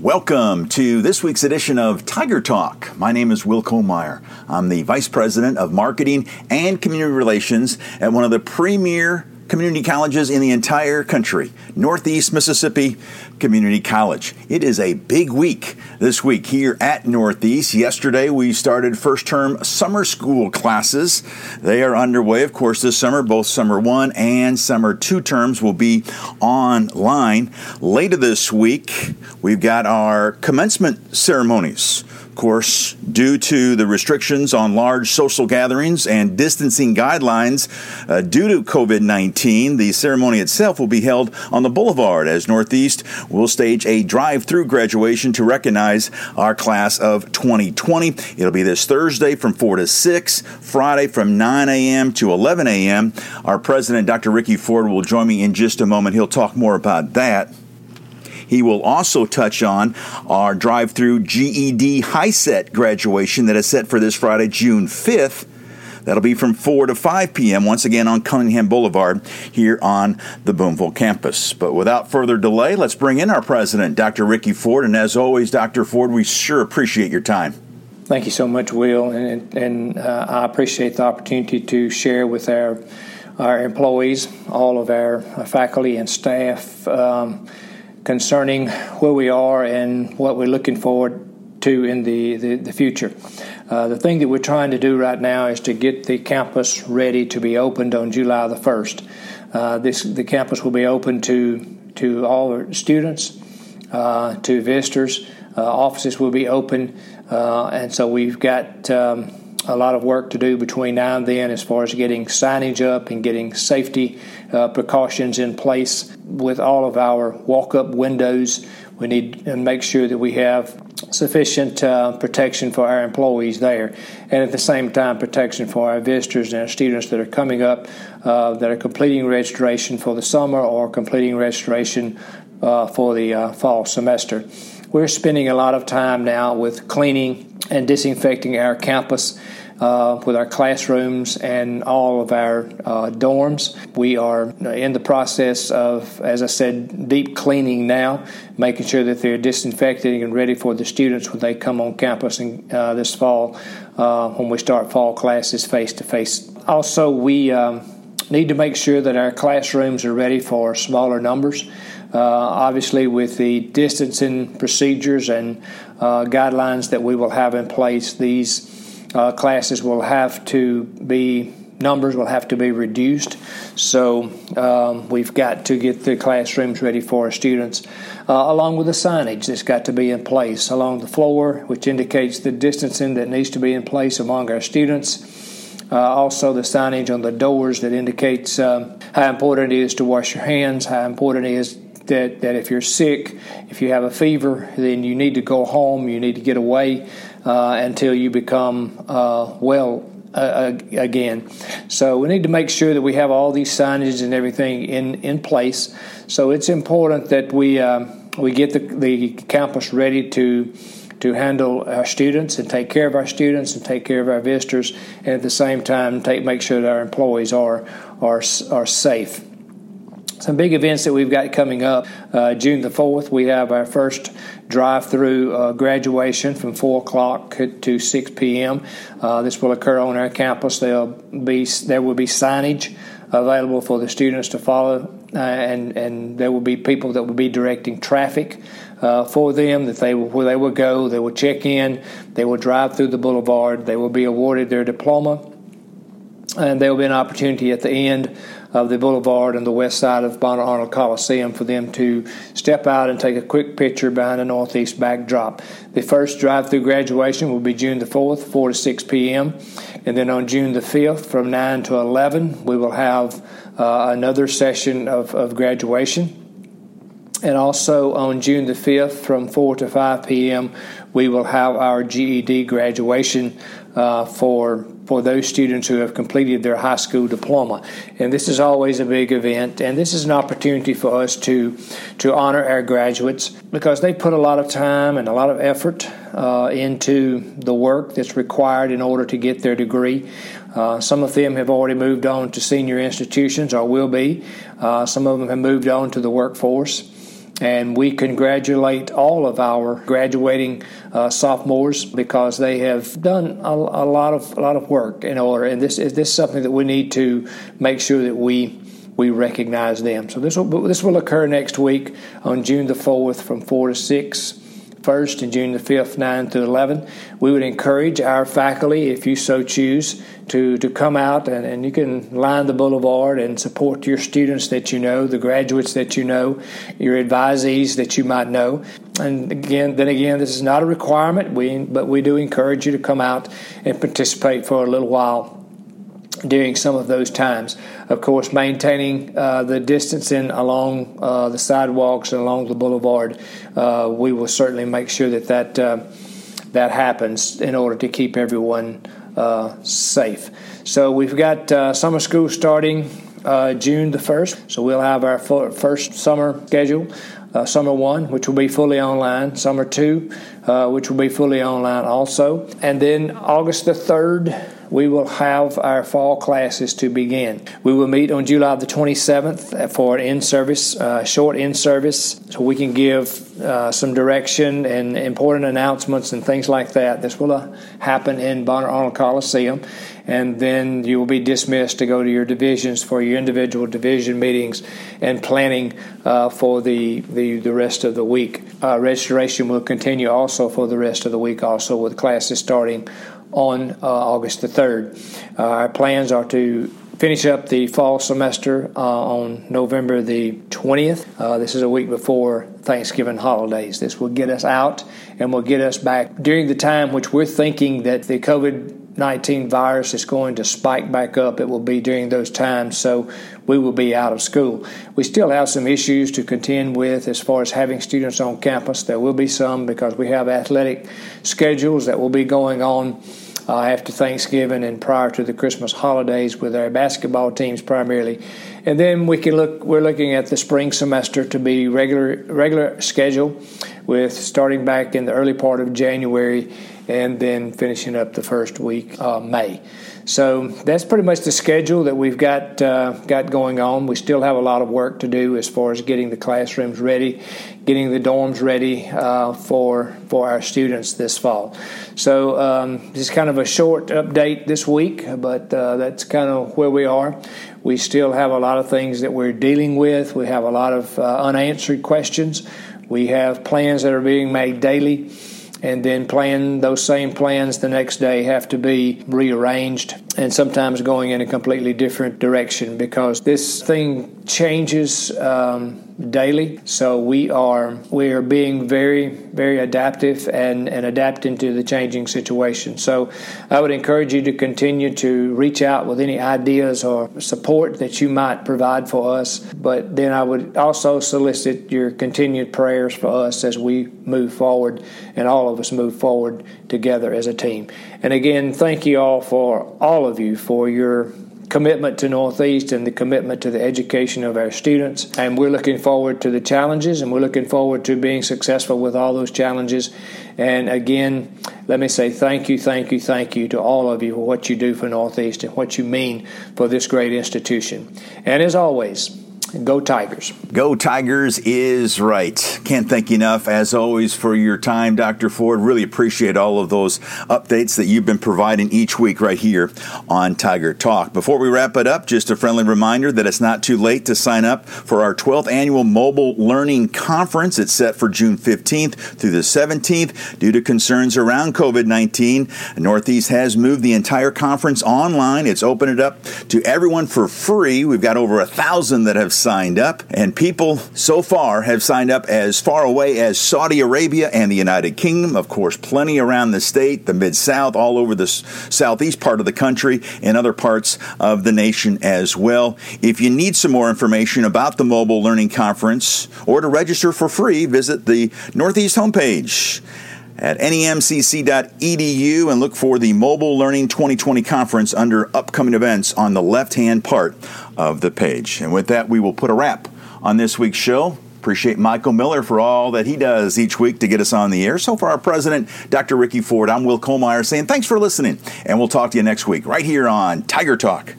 Welcome to this week's edition of Tiger Talk. My name is Will Kollmeyer. I'm the Vice President of Marketing and Community Relations at one of the premier community colleges in the entire country, Northeast Mississippi Community College. It is a big week this week here at Northeast. Yesterday we started first term summer school classes. They are underway, of course, this summer. Both summer one and summer two terms will be online. Later this week, we've got our commencement ceremonies course, due to the restrictions on large social gatherings and distancing guidelines uh, due to COVID 19, the ceremony itself will be held on the boulevard as Northeast will stage a drive through graduation to recognize our class of 2020. It'll be this Thursday from 4 to 6, Friday from 9 a.m. to 11 a.m. Our president, Dr. Ricky Ford, will join me in just a moment. He'll talk more about that. He will also touch on our drive through GED HiSET graduation that is set for this Friday, June 5th. That'll be from 4 to 5 p.m., once again on Cunningham Boulevard here on the Boonville campus. But without further delay, let's bring in our president, Dr. Ricky Ford. And as always, Dr. Ford, we sure appreciate your time. Thank you so much, Will. And, and uh, I appreciate the opportunity to share with our, our employees, all of our faculty and staff. Um, concerning where we are and what we're looking forward to in the, the, the future. Uh, the thing that we're trying to do right now is to get the campus ready to be opened on July the 1st. Uh, this, the campus will be open to, to all students, uh, to visitors. Uh, offices will be open, uh, and so we've got um, a lot of work to do between now and then as far as getting signage up and getting safety uh, precautions in place with all of our walk up windows. We need to make sure that we have sufficient uh, protection for our employees there, and at the same time, protection for our visitors and our students that are coming up uh, that are completing registration for the summer or completing registration uh, for the uh, fall semester. We're spending a lot of time now with cleaning and disinfecting our campus uh, with our classrooms and all of our uh, dorms. We are in the process of, as I said, deep cleaning now, making sure that they're disinfected and ready for the students when they come on campus in, uh, this fall uh, when we start fall classes face to face. Also, we um, need to make sure that our classrooms are ready for smaller numbers. Uh, obviously, with the distancing procedures and uh, guidelines that we will have in place, these uh, classes will have to be numbers will have to be reduced. So um, we've got to get the classrooms ready for our students, uh, along with the signage that's got to be in place along the floor, which indicates the distancing that needs to be in place among our students. Uh, also, the signage on the doors that indicates um, how important it is to wash your hands, how important it is that, that if you're sick, if you have a fever, then you need to go home, you need to get away uh, until you become uh, well uh, again. So we need to make sure that we have all these signages and everything in, in place. So it's important that we um, we get the, the campus ready to to handle our students and take care of our students and take care of our visitors, and at the same time take make sure that our employees are are are safe. Some big events that we've got coming up. Uh, June the 4th, we have our first drive through uh, graduation from 4 o'clock to 6 p.m. Uh, this will occur on our campus. There'll be, there will be signage available for the students to follow, uh, and, and there will be people that will be directing traffic. Uh, for them that they will, where they will go, they will check in, they will drive through the boulevard, they will be awarded their diploma, and there will be an opportunity at the end of the boulevard and the west side of Bonner Arnold Coliseum for them to step out and take a quick picture behind a northeast backdrop. The first drive through graduation will be June the 4th, 4 to 6 p.m. And then on June the 5th, from 9 to 11, we will have uh, another session of, of graduation. And also on June the 5th, from 4 to 5 p.m., we will have our GED graduation uh, for for those students who have completed their high school diploma. And this is always a big event, and this is an opportunity for us to to honor our graduates because they put a lot of time and a lot of effort uh, into the work that's required in order to get their degree. Uh, some of them have already moved on to senior institutions or will be. Uh, some of them have moved on to the workforce. And we congratulate all of our graduating uh, sophomores because they have done a, a, lot of a lot of work in order. And this is this is something that we need to make sure that we we recognize them. So this will this will occur next week on June the fourth from four to six 1st and June the 5th, 9 through 11. We would encourage our faculty, if you so choose, to, to come out and, and you can line the boulevard and support your students that you know, the graduates that you know, your advisees that you might know. And again, then again, this is not a requirement, we, but we do encourage you to come out and participate for a little while during some of those times. Of course, maintaining uh, the distancing along uh, the sidewalks and along the boulevard, uh, we will certainly make sure that that uh, that happens in order to keep everyone uh, safe. So we've got uh, summer school starting June the first. So we'll have our first summer schedule. summer one, which will be fully online. Summer two, which will be fully online also. And then August the 3rd, we will have our fall classes to begin. We will meet on July the 27th for an in service, uh, short in service, so we can give uh, some direction and important announcements and things like that. This will uh, happen in Bonner Arnold Coliseum, and then you will be dismissed to go to your divisions for your individual division meetings and planning uh, for the, the, the rest of the week. Uh, registration will continue also for the rest of the week, also with classes starting on uh, August the 3rd. Uh, our plans are to finish up the fall semester uh, on November the 20th. Uh, this is a week before Thanksgiving holidays. This will get us out and will get us back during the time which we're thinking that the COVID 19 virus is going to spike back up. It will be during those times, so we will be out of school. We still have some issues to contend with as far as having students on campus. There will be some because we have athletic schedules that will be going on uh, after Thanksgiving and prior to the Christmas holidays with our basketball teams primarily. And then we can look. We're looking at the spring semester to be regular regular schedule, with starting back in the early part of January, and then finishing up the first week uh, May. So that's pretty much the schedule that we've got uh, got going on. We still have a lot of work to do as far as getting the classrooms ready, getting the dorms ready uh, for for our students this fall. So um, is kind of a short update this week, but uh, that's kind of where we are. We still have a lot of things that we're dealing with. We have a lot of uh, unanswered questions. We have plans that are being made daily and then plan those same plans the next day have to be rearranged and sometimes going in a completely different direction because this thing changes um, daily. So we are we are being very very adaptive and, and adapting to the changing situation. So i would encourage you to continue to reach out with any ideas or support that you might provide for us. But then i would also solicit your continued prayers for us as we move forward and all of us move forward together as a team. And again thank you all for all of you for your commitment to Northeast and the commitment to the education of our students. And we're looking forward to the challenges and we're looking forward to being successful with all those challenges. And again, let me say thank you, thank you, thank you to all of you for what you do for Northeast and what you mean for this great institution. And as always, Go Tigers. Go Tigers is right. Can't thank you enough, as always, for your time, Dr. Ford. Really appreciate all of those updates that you've been providing each week right here on Tiger Talk. Before we wrap it up, just a friendly reminder that it's not too late to sign up for our 12th annual Mobile Learning Conference. It's set for June 15th through the 17th. Due to concerns around COVID 19, Northeast has moved the entire conference online. It's opened it up to everyone for free. We've got over a thousand that have signed up, and people so far have signed up as far away as Saudi Arabia and the United Kingdom. Of course, plenty around the state, the Mid South, all over the southeast part of the country, and other parts of the nation as well. If you need some more information about the Mobile Learning Conference or to register for free, visit the Northeast homepage at nemcc.edu and look for the Mobile Learning 2020 conference under upcoming events on the left hand part of the page. And with that, we will put a wrap on this week's show. Appreciate Michael Miller for all that he does each week to get us on the air. So, for our president, Dr. Ricky Ford, I'm Will Kollmeyer saying thanks for listening, and we'll talk to you next week right here on Tiger Talk.